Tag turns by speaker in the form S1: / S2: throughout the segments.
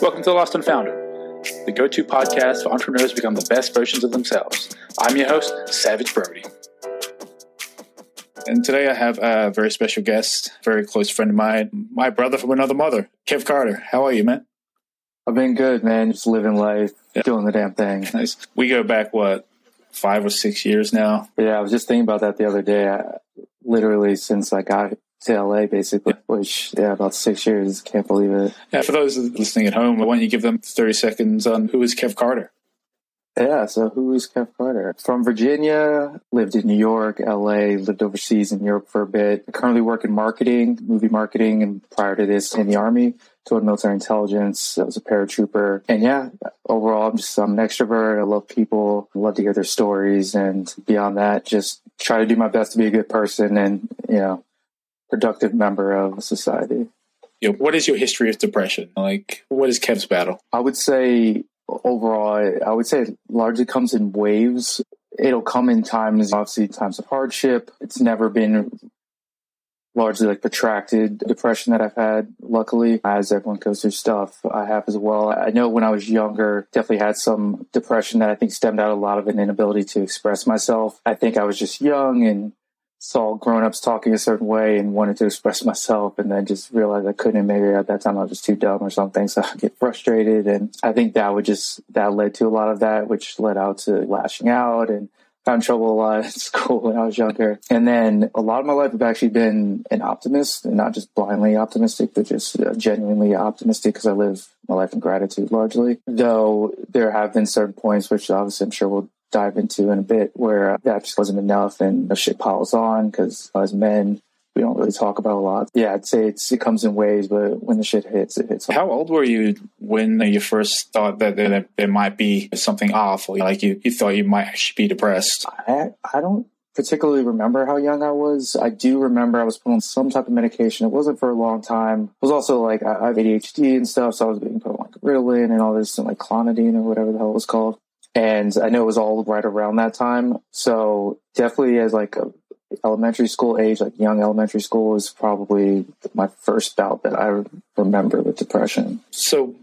S1: Welcome to the Lost and Founder, the go to podcast for entrepreneurs to become the best versions of themselves. I'm your host, Savage Brody. And today I have a very special guest, very close friend of mine, my brother from another mother, Kev Carter. How are you, man?
S2: I've been good, man. Just living life,
S1: Yeah.
S2: doing the damn thing.
S1: Nice. We go back, what, five or six years now?
S2: Yeah, I was just thinking about that the other day. I, literally since I got to LA, basically, which, yeah, about six years. Can't believe it.
S1: Yeah, for those listening at home, why don't you give them 30 seconds on who is Kev Carter?
S2: Yeah, so who is Kev Carter? From Virginia, lived in New York, LA, lived overseas in Europe for a bit. Currently work in marketing, movie marketing, and prior to this in the Army, toward military intelligence. I was a paratrooper. And yeah, overall, I'm just I'm an extrovert. I love people, love to hear their stories. And beyond that, just try to do my best to be a good person and, you know, productive member of society.
S1: You know, what is your history of depression? Like, what is Kev's battle?
S2: I would say overall, I- I would say it largely comes in waves. It'll come in times, obviously, times of hardship. It's never been largely like protracted depression that I've had. Luckily, as everyone goes through stuff, I have as well. I know when I was younger, definitely had some depression that I think stemmed out a lot of an inability to express myself. I think I was just young and saw grown-ups talking a certain way and wanted to express myself and then just realized I couldn't maybe at that time I was too dumb or something so I get frustrated and I think that would just that led to a lot of that which led out to lashing out and in trouble a lot at school when I was younger. And then a lot of my life I've actually been an optimist and not just blindly optimistic but just uh, genuinely optimistic because I live my life in gratitude largely. Though there have been certain points which obviously I'm sure we'll dive into in a bit where uh, that just wasn't enough and the shit piles on because as men we don't really talk about a lot yeah i'd say it's it comes in waves but when the shit hits it hits
S1: How old were you when you first thought that there, there might be something off? Or like you, you thought you might actually be depressed?
S2: I, I don't particularly remember how young I was. I do remember I was put on some type of medication. It wasn't for a long time. It was also like I I have ADHD and stuff, so I was being put on like Ritalin and all this and like clonidine or whatever the hell it was called. And I know it was all right around that time. So definitely as like a elementary school age, like young elementary school was probably my first bout that I remember with depression.
S1: So,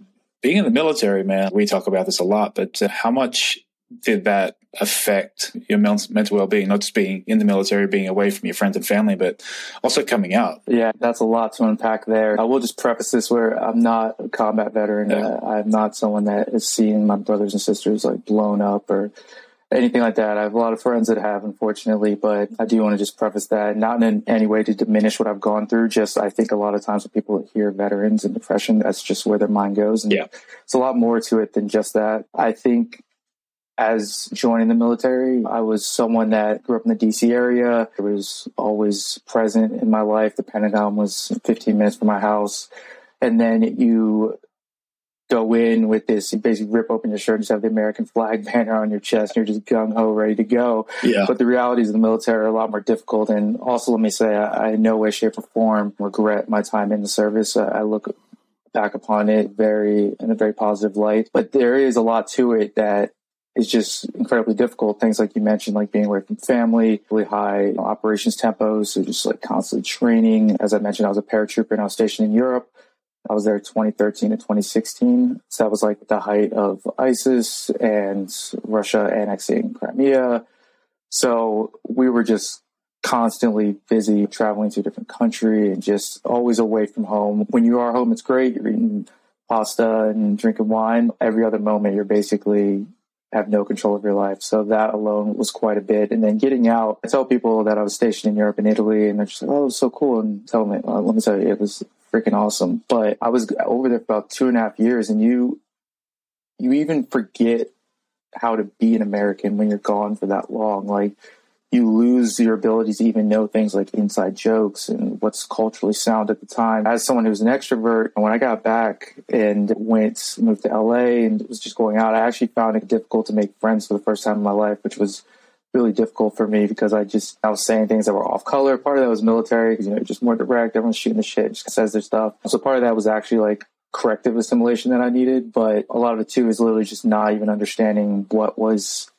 S1: being in the military, man, we talk about this a lot, but how much did that affect your men- mental well being? Not just being in the military, being away from your friends and family, but also coming out.
S2: Yeah, that's a lot to unpack there. I will just preface this where I'm not a combat veteran.
S1: Yeah.
S2: Uh, I'm not someone that has seen my brothers and sisters like blown up or anything like that. I have a lot of friends that have, unfortunately, but I do want to just preface that, not in any way to diminish what I've gone through. Just I think a lot of times when people hear veterans and depression, that's just where their mind goes. And
S1: Yeah.
S2: it's a lot more to it than just that. I think as joining the military, I was someone that grew up in the DC area. It was always present in my life. The Pentagon was 15 minutes from my house. And then you go in with this, you basically rip open your shirt and just have the American flag banner on your chest. And you're just gung ho, ready to go.
S1: Yeah.
S2: But the realities of the military are a lot more difficult. And also, let me say, I, I in no way, shape, or form regret my time in the service. I, I look back upon it very in a very positive light. But there is a lot to it that is just incredibly difficult. Things like you mentioned, like being away from family, really high operations tempos, so just like constantly training. As I mentioned, I was a paratrooper and I was stationed in Europe. I was there 2013 to 2016. So that was like the height of ISIS and Russia annexing Crimea. So we were just constantly busy traveling to a different country and just always away from home. When you are home, it's great. You're eating pasta and drinking wine. Every other moment, you're basically have no control of your life. So that alone was quite a bit. And then getting out, I tell people that I was stationed in Europe and Italy, and they're just like, "Oh, it was so cool." And tell me, uh, let me tell you, it was freaking awesome. But I was over there for about two and a half years, and you, you even forget how to be an American when you're gone for that long. Like you lose your ability to even know things like inside jokes and what's culturally sound at the time. As someone who's an extrovert, when I got back and went moved to LA and was just going out, I actually found it difficult to make friends for the first time in my life, which was really difficult for me because I just I was saying things that were off color. Part of that was military because you know just more direct. Everyone's shooting the shit, just says their stuff. So part of that was actually like corrective assimilation that I needed, but a lot of it too is literally just not even understanding what was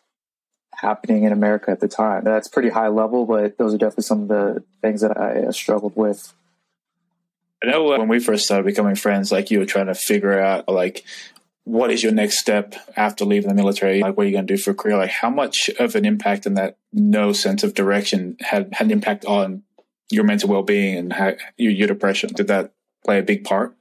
S2: happening in America at the time. That's pretty high level, but those are definitely some of the things that I uh, struggled with.
S1: I know when we first started becoming friends, like you were trying to figure out like what is your next step after leaving the military? Like what are you going to do for a career? Like how much of an impact in that no sense of direction had had an impact on your mental well being and how, your, your depression? Did that play a big part?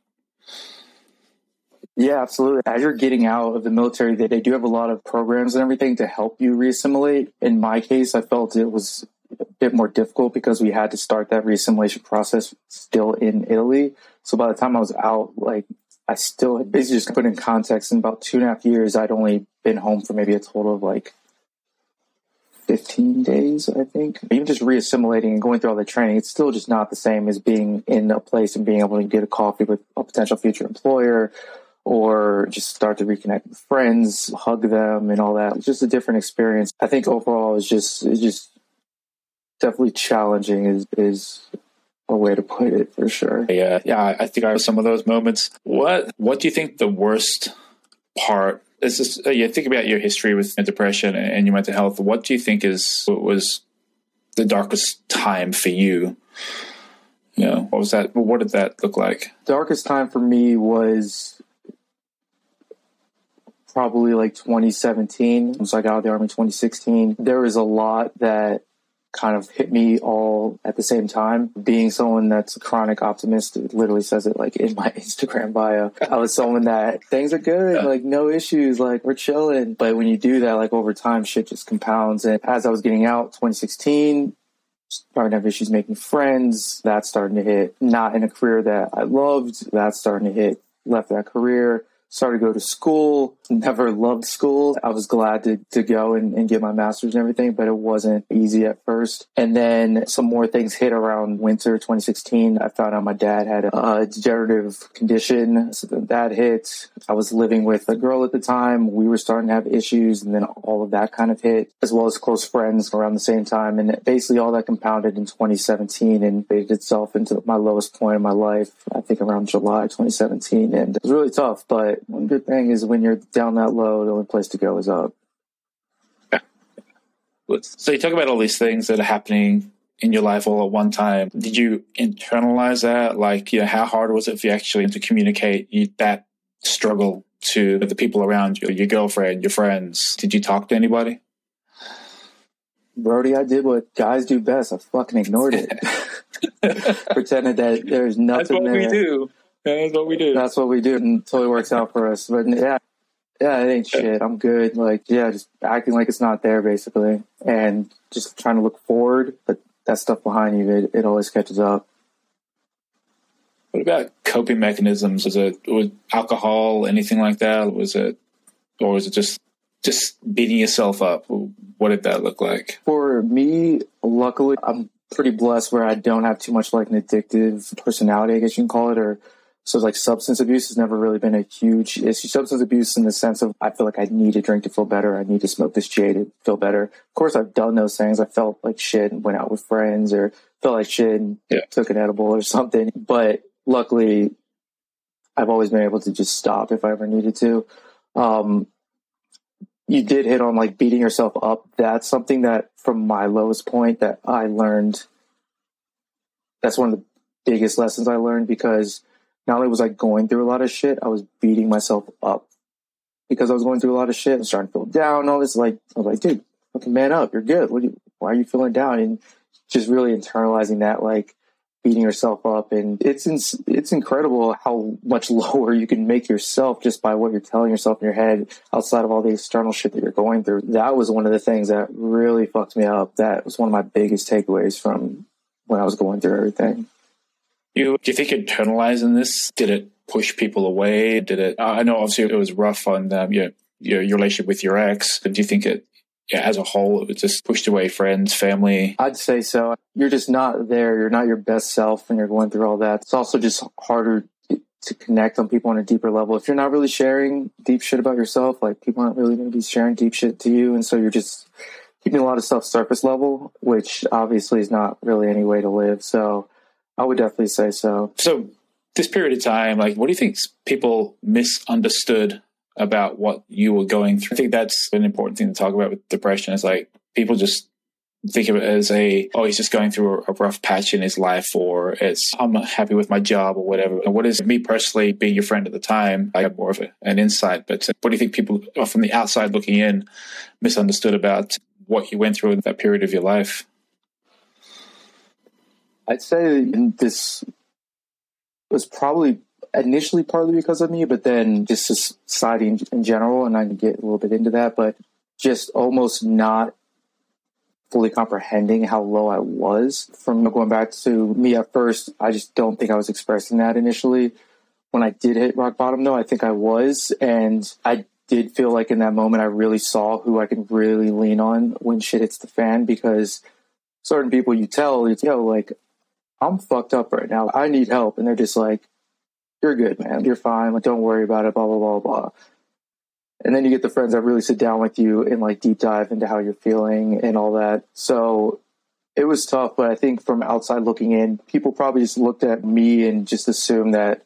S2: Yeah, absolutely. As you're getting out of the military, they, they do have a lot of programs and everything to help you reassimilate. In my case, I felt it was a bit more difficult because we had to start that reassimilation process still in Italy. So by the time I was out, like I still had basically just put in context in about two and a half years, I'd only been home for maybe a total of like 15 days, I think. Even just reassimilating and going through all the training, it's still just not the same as being in a place and being able to get a coffee with a potential future employer or just start to reconnect with friends, hug them and all that. It's just a different experience. I think overall it's just it's just definitely challenging is is a way to put it for sure.
S1: Yeah, yeah. I think I have some of those moments. What What do you think the worst part is? This, uh, you think about your history with depression and your mental health. What do you think is what was the darkest time for you? You know, what was that? What did that look like?
S2: Darkest time for me was probably like 2017. So I got out of the army 2016. There was a lot that kind of hit me all at the same time. Being someone that's a chronic optimist, it literally says it like in my Instagram bio. I was someone that things are good, like no issues, like we're chilling. But when you do that, like over time, shit just compounds. And as I was getting out, 2016, starting to have issues making friends. That's starting to hit. Not in a career that I loved. That's starting to hit. Left that career started to go to school, never loved school. I was glad to, to go and, and, get my master's and everything, but it wasn't easy at first. And then some more things hit around winter 2016. I found out my dad had a, degenerative condition. So that hit. I was living with a girl at the time. We were starting to have issues and then all of that kind of hit, as well as close friends around the same time. And basically all that compounded in 2017 and made itself into my lowest point in my life, I think around July 2017. And it was really tough, but one good thing is when you're down that low, the only place to go is up.
S1: Yeah. So you talk about all these things that are happening in your life all at one time. Did you internalize that? Like, you know, how hard was it for you actually to communicate that struggle to the people around you, your girlfriend, your friends? Did you talk to anybody?
S2: Brody, I did what guys do best. I fucking ignored it. Pretended that there's nothing That's
S1: what
S2: there.
S1: we do. That's what we do.
S2: That's what we do, and totally works out for us. But yeah, yeah, it ain't shit. I'm good. Like, yeah, just acting like it's not there, basically, and just trying to look forward. But that stuff behind you, it, it always catches up.
S1: What about coping mechanisms? Was it was alcohol, anything like that? Was it, or was it just just beating yourself up? What did that look like?
S2: For me, luckily, I'm pretty blessed where I don't have too much like an addictive personality, I guess you can call it, or so like substance abuse has never really been a huge issue. Substance abuse in the sense of I feel like I need to drink to feel better. I need to smoke this J to feel better. Of course, I've done those things. I felt like shit and went out with friends or felt like shit and yeah. took an edible or something. But luckily, I've always been able to just stop if I ever needed to. Um, you did hit on like beating yourself up. That's something that from my lowest point that I learned. That's one of the biggest lessons I learned because not only was I going through a lot of shit, I was beating myself up because I was going through a lot of shit and starting to feel down. All this, like, I was like, dude, fucking man up. You're good. You, why are you feeling down? And just really internalizing that, like, beating yourself up. And it's, it's incredible how much lower you can make yourself just by what you're telling yourself in your head outside of all the external shit that you're going through. That was one of the things that really fucked me up. That was one of my biggest takeaways from when I was going through everything.
S1: You, do you think internalizing this did it push people away? Did it? I know obviously it was rough on um, your, your your relationship with your ex. But do you think it, yeah, as a whole, it just pushed away friends, family?
S2: I'd say so. You're just not there. You're not your best self, when you're going through all that. It's also just harder to connect on people on a deeper level. If you're not really sharing deep shit about yourself, like people aren't really going to be sharing deep shit to you, and so you're just keeping a lot of stuff surface level, which obviously is not really any way to live. So I would definitely say so.
S1: So, this period of time, like, what do you think people misunderstood about what you were going through? I think that's an important thing to talk about with depression. Is like people just think of it as a oh he's just going through a, rough patch in his life or it's i'm happy with my job or whatever what is me personally being your friend at the time i have more of a, an insight but uh, what do you think people uh, from the outside looking in misunderstood about what you went through in that period of your life
S2: i'd say this was probably initially partly because of me but then just society in, in general and i can get a little bit into that but just almost not fully comprehending how low I was from going back to me at first. I just don't think I was expressing that initially. When I did hit rock bottom, though, I think I was. And I did feel like in that moment, I really saw who I could really lean on when shit hits the fan because certain people you tell, it's, yo, like, I'm fucked up right now. I need help. And they're just like, you're good, man. You're fine. Like, don't worry about it, blah, blah, blah, blah. And then you get the friends that really sit down with you and like deep dive into how you're feeling and all that. So it was tough, but I think from outside looking in, people probably just looked at me and just assumed that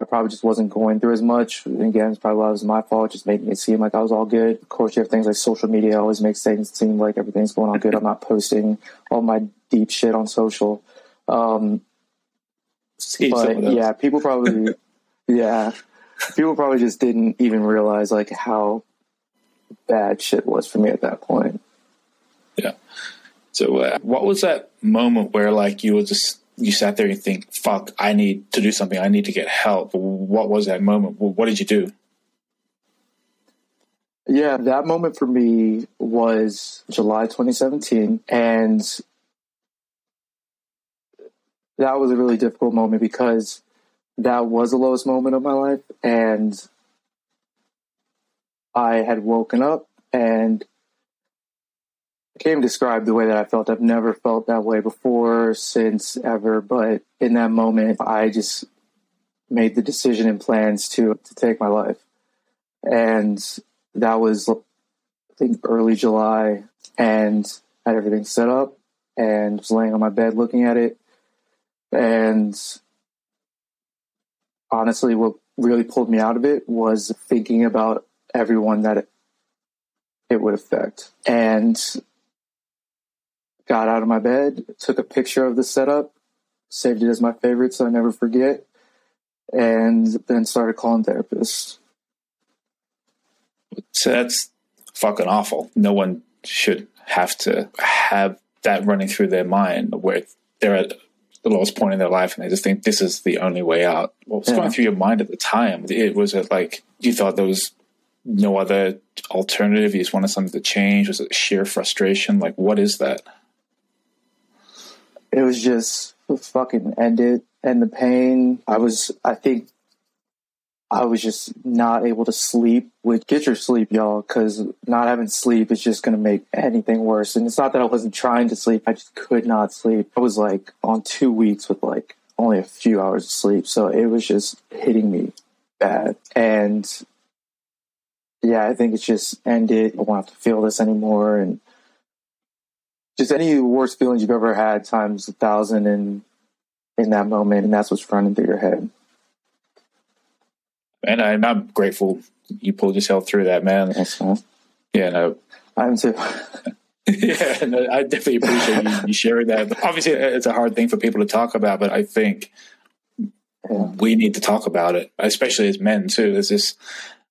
S2: I probably just wasn't going through as much. And again, it's probably lot was my fault, just making it seem like I was all good. Of course, you have things like social media always makes things seem like everything's going on good. I'm not posting all my deep shit on social. Um, but yeah, people probably, yeah, people probably just didn't even realize like how bad shit was for me at that point.
S1: Yeah. So, uh, what was that moment where like you were just you sat there and think, "Fuck, I need to do something. I need to get help." What was that moment? What did you do?
S2: Yeah, that moment for me was July 2017, and that was a really difficult moment because that was the lowest moment of my life. And I had woken up and I can't describe the way that I felt. I've never felt that way before, since ever. But in that moment, I just made the decision and plans to, to take my life. And that was, I think, early July. And had everything set up and was laying on my bed looking at it. And honestly, what really pulled me out of it was thinking about everyone that it, would affect. And got out of my bed, took a picture of the setup, saved it as my favorite so I never forget, and then started calling therapists.
S1: So that's fucking awful. No one should have to have that running through their mind where they're at the lowest point in their life and they just think this is the only way out. What was yeah. going through your mind at the time? It was it like you thought there was no other alternative? You just wanted something to change? Was it sheer frustration? Like what is that?
S2: It was just fucking end it and the pain. I was I think I was just not able to sleep. With get your sleep, y'all, because not having sleep is just going to make anything worse. And it's not that I wasn't trying to sleep; I just could not sleep. I was like on two weeks with like only a few hours of sleep, so it was just hitting me bad. And yeah, I think it's just ended. I won't have to feel this anymore, and just any worst feelings you've ever had times a thousand, and in that moment, and that's what's running through your head
S1: and I, am grateful you pulled yourself through that, man.
S2: Yes, man.
S1: Yeah, no,
S2: I'm too.
S1: yeah, no, I definitely appreciate you, you, sharing that. Obviously, uh, it's a hard thing for people to talk about, but I think yeah. we need to talk about it, especially as men too. There's this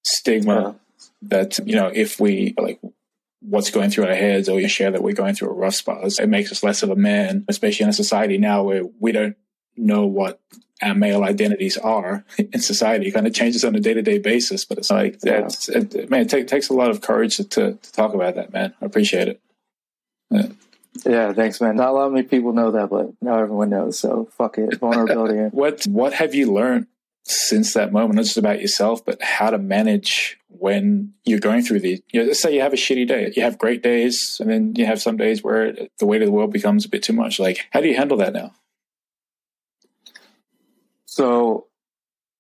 S1: stigma yeah. that you know, if we like what's going through our heads or you share that we're going through a rough spot, it makes us less of a man, especially in a society now where we don't know what our male identities are in society. It kind of changes on a day to day basis, but it's oh, like, yeah. it's, it, man, it take, takes a lot of courage to, to, to, talk about that, man. I appreciate it.
S2: Yeah. yeah. thanks, man. Not a lot of people know that, but now everyone knows. So fuck it, vulnerability.
S1: what What have you learned since that moment? Not just about yourself, but how to manage when you're going through the. You know, let's say you have a shitty day. You have great days, and then you have some days where the weight of the world becomes a bit too much. Like, how do you handle that now?
S2: So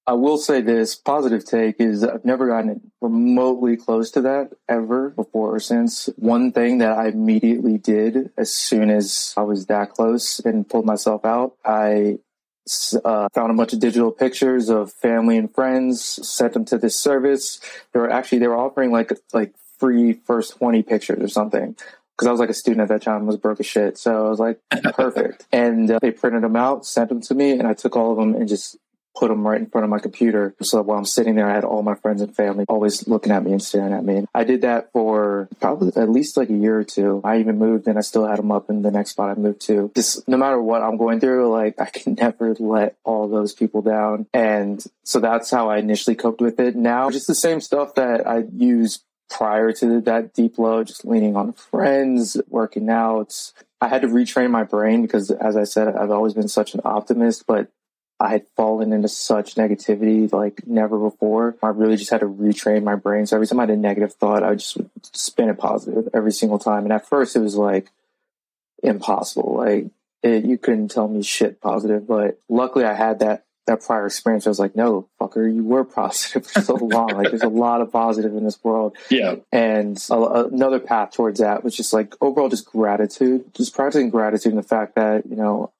S2: I will say this positive take is I've never gotten remotely close to that ever before or since. One thing that I immediately did as soon as I was that close and pulled myself out, I uh, found a bunch of digital pictures of family and friends, sent them to this service. They were actually they were offering like like free first twenty pictures or something. Because I was like a student at that time, was broke as shit. So I was like, perfect. and uh, they printed them out, sent them to me, and I took all of them and just put them right in front of my computer. So while I'm sitting there, I had all my friends and family always looking at me and staring at me. And I did that for probably at least like a year or two. I even moved and I still had them up in the next spot I moved to. Just no matter what I'm going through, like I can never let all those people down. And so that's how I initially coped with it. Now, just the same stuff that I use prior to that deep low, just leaning on friends, working out. I had to retrain my brain because, as I said, I've always been such an optimist, but I had fallen into such negativity like never before. I really just had to retrain my brain. So every time I had a negative thought, I would just spin it positive every single time. And at first, it was like impossible. Like it, you couldn't tell me shit positive. But luckily, I had that that prior experience. I was like, no, fucker, you were positive for so long. like there's a lot of positive in this world.
S1: Yeah.
S2: And a, another path towards that was just like overall just gratitude, just practicing gratitude and the fact that you know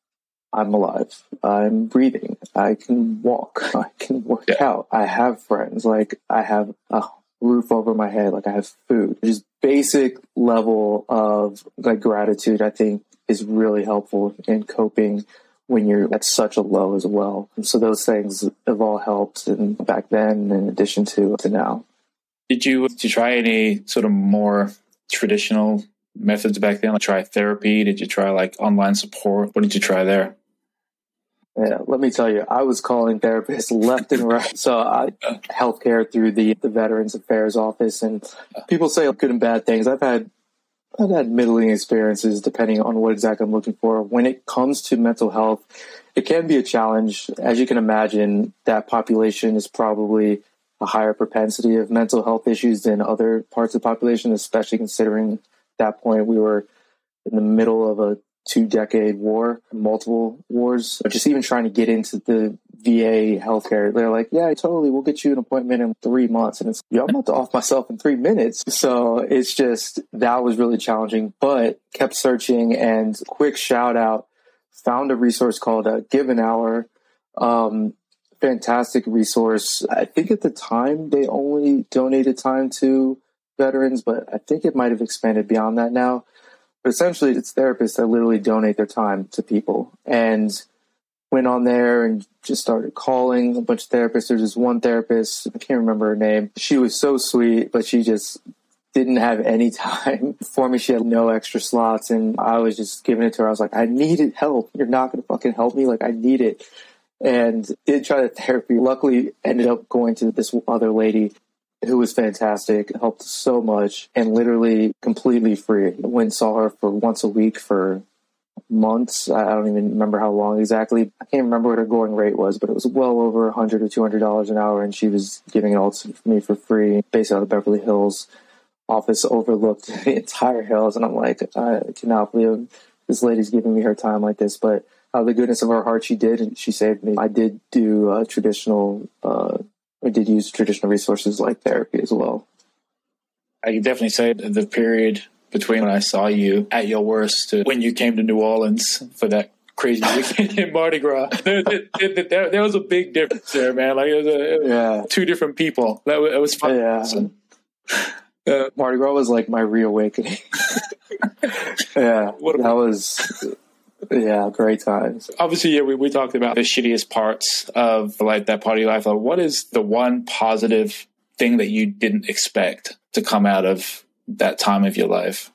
S2: I'm alive. I'm breathing. I can walk. I can work yeah. out. I have friends. Like I have a roof over my head. Like I have food. Just basic level of like gratitude, I think is really helpful in coping when you're at such a low as well. And so those things have all helped and back then in addition to, to now.
S1: Did you, did you try any sort of more traditional methods back then? Like try therapy? Did you try like online support? What did you try there?
S2: Yeah, let me tell you, I was calling therapists left and right. So I healthcare through the the Veterans Affairs office, and people say good and bad things. I've had I've had middling experiences depending on what exactly I'm looking for. When it comes to mental health, it can be a challenge. As you can imagine, that population is probably a higher propensity of mental health issues than other parts of the population, especially considering that point we were in the middle of a two decade war, multiple wars, just even trying to get into the VA healthcare. They're like, yeah, totally. We'll get you an appointment in three months. And it's, yeah, I'm about to off myself in three minutes. So it's just, that was really challenging, but kept searching and quick shout out, found a resource called uh, Give an Hour. Um, fantastic resource. I think at the time they only donated time to veterans, but I think it might have expanded beyond that now. But essentially, it's therapists that literally donate their time to people. And went on there and just started calling a bunch of therapists. There's this one therapist, I can't remember her name. She was so sweet, but she just didn't have any time for me. She had no extra slots, and I was just giving it to her. I was like, I needed help. You're not going to fucking help me. Like, I need it. And did try the therapy. Luckily, ended up going to this other lady who was fantastic, helped so much, and literally completely free. Went saw her for once a week for months. I don't even remember how long exactly. I can't remember what her going rate was, but it was well over a hundred or two hundred dollars an hour, and she was giving it all to me for free, based out of Beverly Hills. Office overlooked the entire hills, and I'm like, I cannot believe this lady's giving me her time like this, but. The goodness of her heart, she did, and she saved me. I did do uh, traditional uh, I did use traditional resources like therapy as well.
S1: I can definitely say the period between when I saw you at your worst to when you came to New Orleans for that crazy weekend in Mardi Gras. There, there, there, there, was a big difference there, man. Like it was, a, it was yeah. two different people. That was, it was fun.
S2: Yeah. Uh, Mardi Gras was like my reawakening. yeah, that was yeah, great times.
S1: Obviously, yeah, we, we talked about the shittiest parts of like that party life. Like, what is the one positive thing that you didn't expect to come out of that time of your life?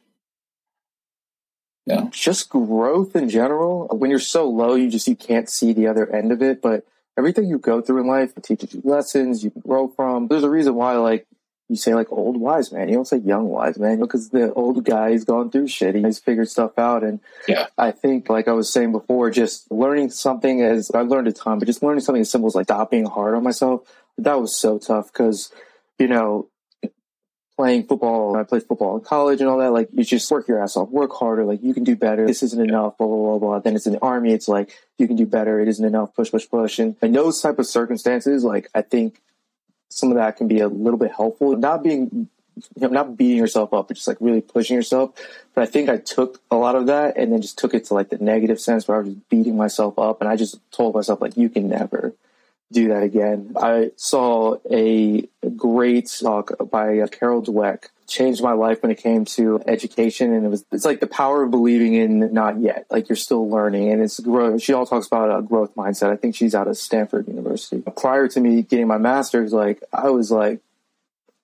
S2: Yeah. Just growth in general. When you're so low, you just you can't see the other end of it. But everything you go through in life, it teaches you lessons you can grow from. There's a reason why like you say like old wise man. You don't say young wise man because the old guy has gone through shit. He's figured stuff out. And
S1: yeah,
S2: I think like I was saying before, just learning something as I learned a ton, but just learning something as simple as like stop being hard on myself. That was so tough because, you know, playing football, I played football in college and all that. Like you just work your ass off, work harder. Like you can do better. This isn't enough. Blah blah blah blah. Then it's in the army. It's like you can do better. It isn't enough. Push push push. And in those type of circumstances, like I think some of that can be a little bit helpful. Not being, you know, not beating yourself up, but just like really pushing yourself. But I think I took a lot of that and then just took it to like the negative sense where I was beating myself up. And I just told myself, like, you can never do that again. I saw a great talk by uh, Carol Dweck changed my life when it came to education. And it was, it's like the power of believing in not yet, like you're still learning. And it's growth. She all talks about a growth mindset. I think she's out of Stanford University. Prior to me getting my master's, like I was like,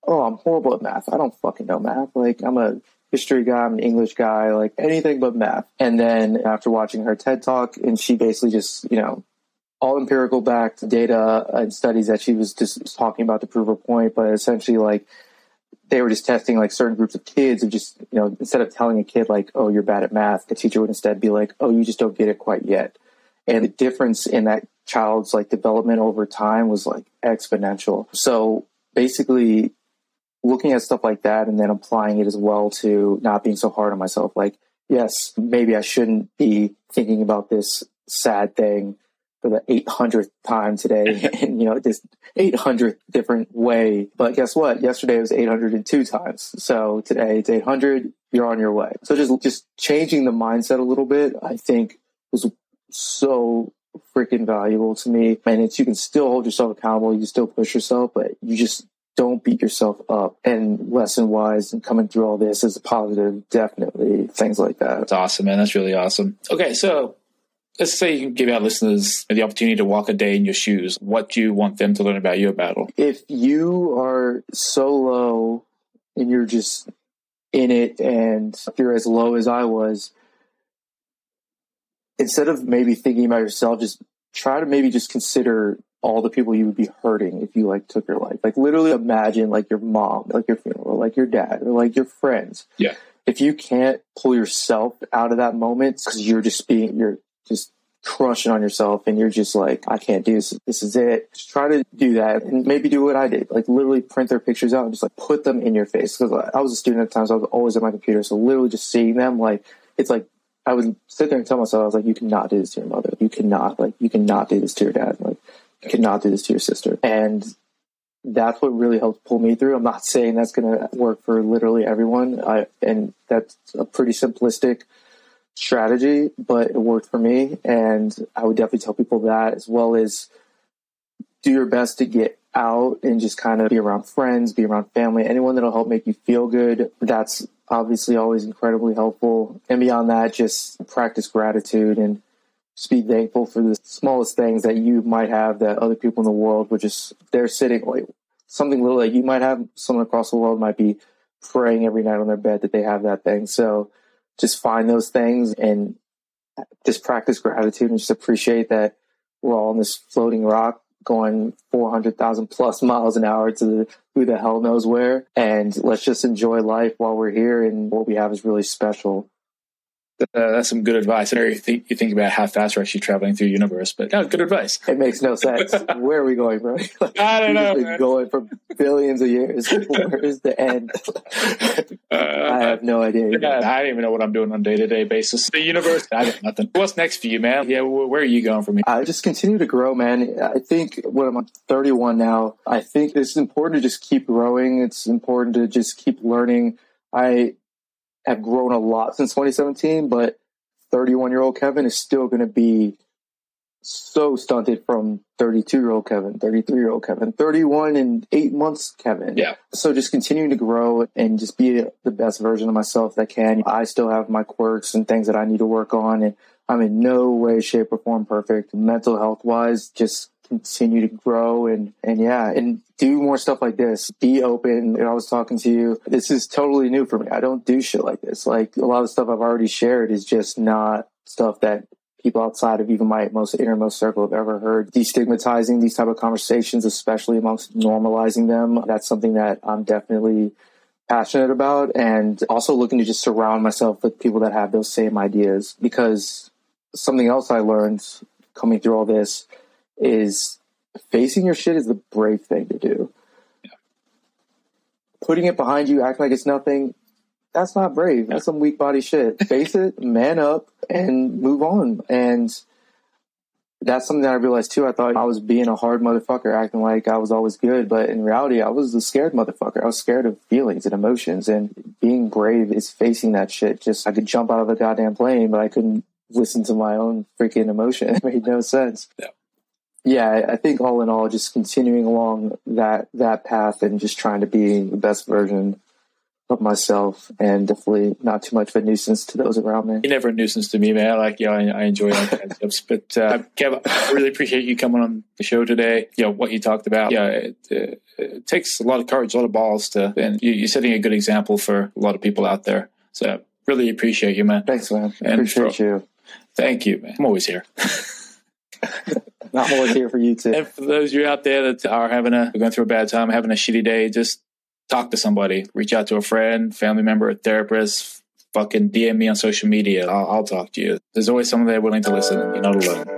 S2: oh, I'm horrible at math. I don't fucking know math. Like I'm a history guy, I'm an English guy, like anything but math. And then after watching her TED talk, and she basically just, you know, all empirical backed data and studies that she was just talking about to prove her point, but essentially like they were just testing like certain groups of kids and just, you know, instead of telling a kid like, oh, you're bad at math, the teacher would instead be like, oh, you just don't get it quite yet. And the difference in that child's like development over time was like exponential. So basically looking at stuff like that and then applying it as well to not being so hard on myself. Like, yes, maybe I shouldn't be thinking about this sad thing for the 800th time today and you know this 800th different way. But guess what? Yesterday was 802 times. So today it's 800 you're on your way. So just just changing the mindset a little bit i think was so freaking valuable to me. And it's you can still hold yourself accountable. You can still push yourself but you just don't beat yourself up. And lesson wise and coming through all this is a positive definitely things like that.
S1: That's awesome man. That's really awesome. Okay so let's say you can give our listeners the opportunity to walk a day in your shoes. What do you want them to learn about your battle?
S2: If you are so low and you're just in it and you're as low as I was, instead of maybe thinking about yourself, just try to maybe just consider all the people you would be hurting if you like took your life. Like literally imagine like your mom, like your funeral, or like your dad, or like your friends.
S1: Yeah.
S2: If you can't pull yourself out of that moment because you're just being you're just crushing on yourself and you're just like, I can't do this. This is it. Just try to do that and maybe do what I did. Like literally print their pictures out and just like put them in your face. Cause I was a student at times. I was always at my computer. So literally just seeing them, like, it's like, I would sit there and tell myself, I was like, you cannot do this to your mother. You cannot, like, you cannot do this to your dad. Like, you cannot do this to your sister. And that's what really helped pull me through. I'm not saying that's going to work for literally everyone. I, and that's a pretty simplistic strategy, but it worked for me. And I would definitely tell people that as well as do your best to get out and just kind of be around friends, be around family, anyone that'll help make you feel good. That's obviously always incredibly helpful. And beyond that, just practice gratitude and just be thankful for the smallest things that you might have that other people in the world would just, they're sitting, like something little like you might have, someone across the world might be praying every night on their bed that they have that thing. So just find those things and just practice gratitude and just appreciate that we're all on this floating rock going 400,000 plus miles an hour to the, who the hell knows where. And let's just enjoy life while we're here. And what we have is really special.
S1: Uh, that's some good advice. I know you think, you think about how fast we're actually traveling through the universe, but no, good advice.
S2: It makes no sense. Where are we going, bro?
S1: Like, I don't know.
S2: Been going for billions of years. Where is the end? uh, I have no idea.
S1: Yeah, I don't even know what I'm doing on a day to day basis. The universe, I got nothing. What's next for you, man? Yeah, where are you going from here?
S2: I just continue to grow, man. I think when I'm 31 now, I think it's important to just keep growing. It's important to just keep learning. I have grown a lot since 2017, but 31 year old Kevin is still going to be so stunted from 32 year old Kevin, 33 year old Kevin, 31 and eight months Kevin.
S1: Yeah.
S2: So just continuing to grow and just be the best version of myself that can. I still have my quirks and things that I need to work on. And I'm in no way, shape, or form perfect. Mental health wise, just continue to grow and and yeah and do more stuff like this. Be open. I was talking to you. This is totally new for me. I don't do shit like this. Like a lot of stuff i've already shared is just not stuff that people outside of even my most innermost circle have ever heard. Destigmatizing these type of conversations especially amongst normalizing them that's something that i'm definitely passionate about. And also looking to just surround myself with people that have those same ideas because something else i learned coming through all this is facing your shit is the brave thing to do. Yeah. Putting it behind you, acting like it's nothing, that's not brave. That's some weak body shit. Face it, man up, and move on. And that's something that I realized too. I thought I was being a hard motherfucker, acting like I was always good, but in reality, I was a scared motherfucker. I was scared of feelings and emotions, and being brave is facing that shit. Just I could jump out of a goddamn plane, but I couldn't listen to my own freaking emotion. It made no sense.
S1: Yeah
S2: yeah, I think all in all, just continuing along that that path and just trying to be the best version of myself and definitely not too much of a nuisance to those around me.
S1: You're never a nuisance to me, man. I like you. Know, I, I enjoy our concepts. But uh, Kev, I really appreciate you coming on the show today. You know what you talked about. Yeah, it, uh, it takes a lot of courage, a lot of balls to, and you, are setting a good example for a lot of people out there. So really appreciate you, man.
S2: Thanks, man. And appreciate for, you.
S1: Thank you, man. I'm always here.
S2: I'm always here for you too.
S1: And for those of you out there that are having a going through a bad time, having a shitty day, just talk to somebody. Reach out to a friend, family member, a therapist. Fucking DM me on social media. I'll, I'll talk to you. There's always someone there willing to listen. You're not alone.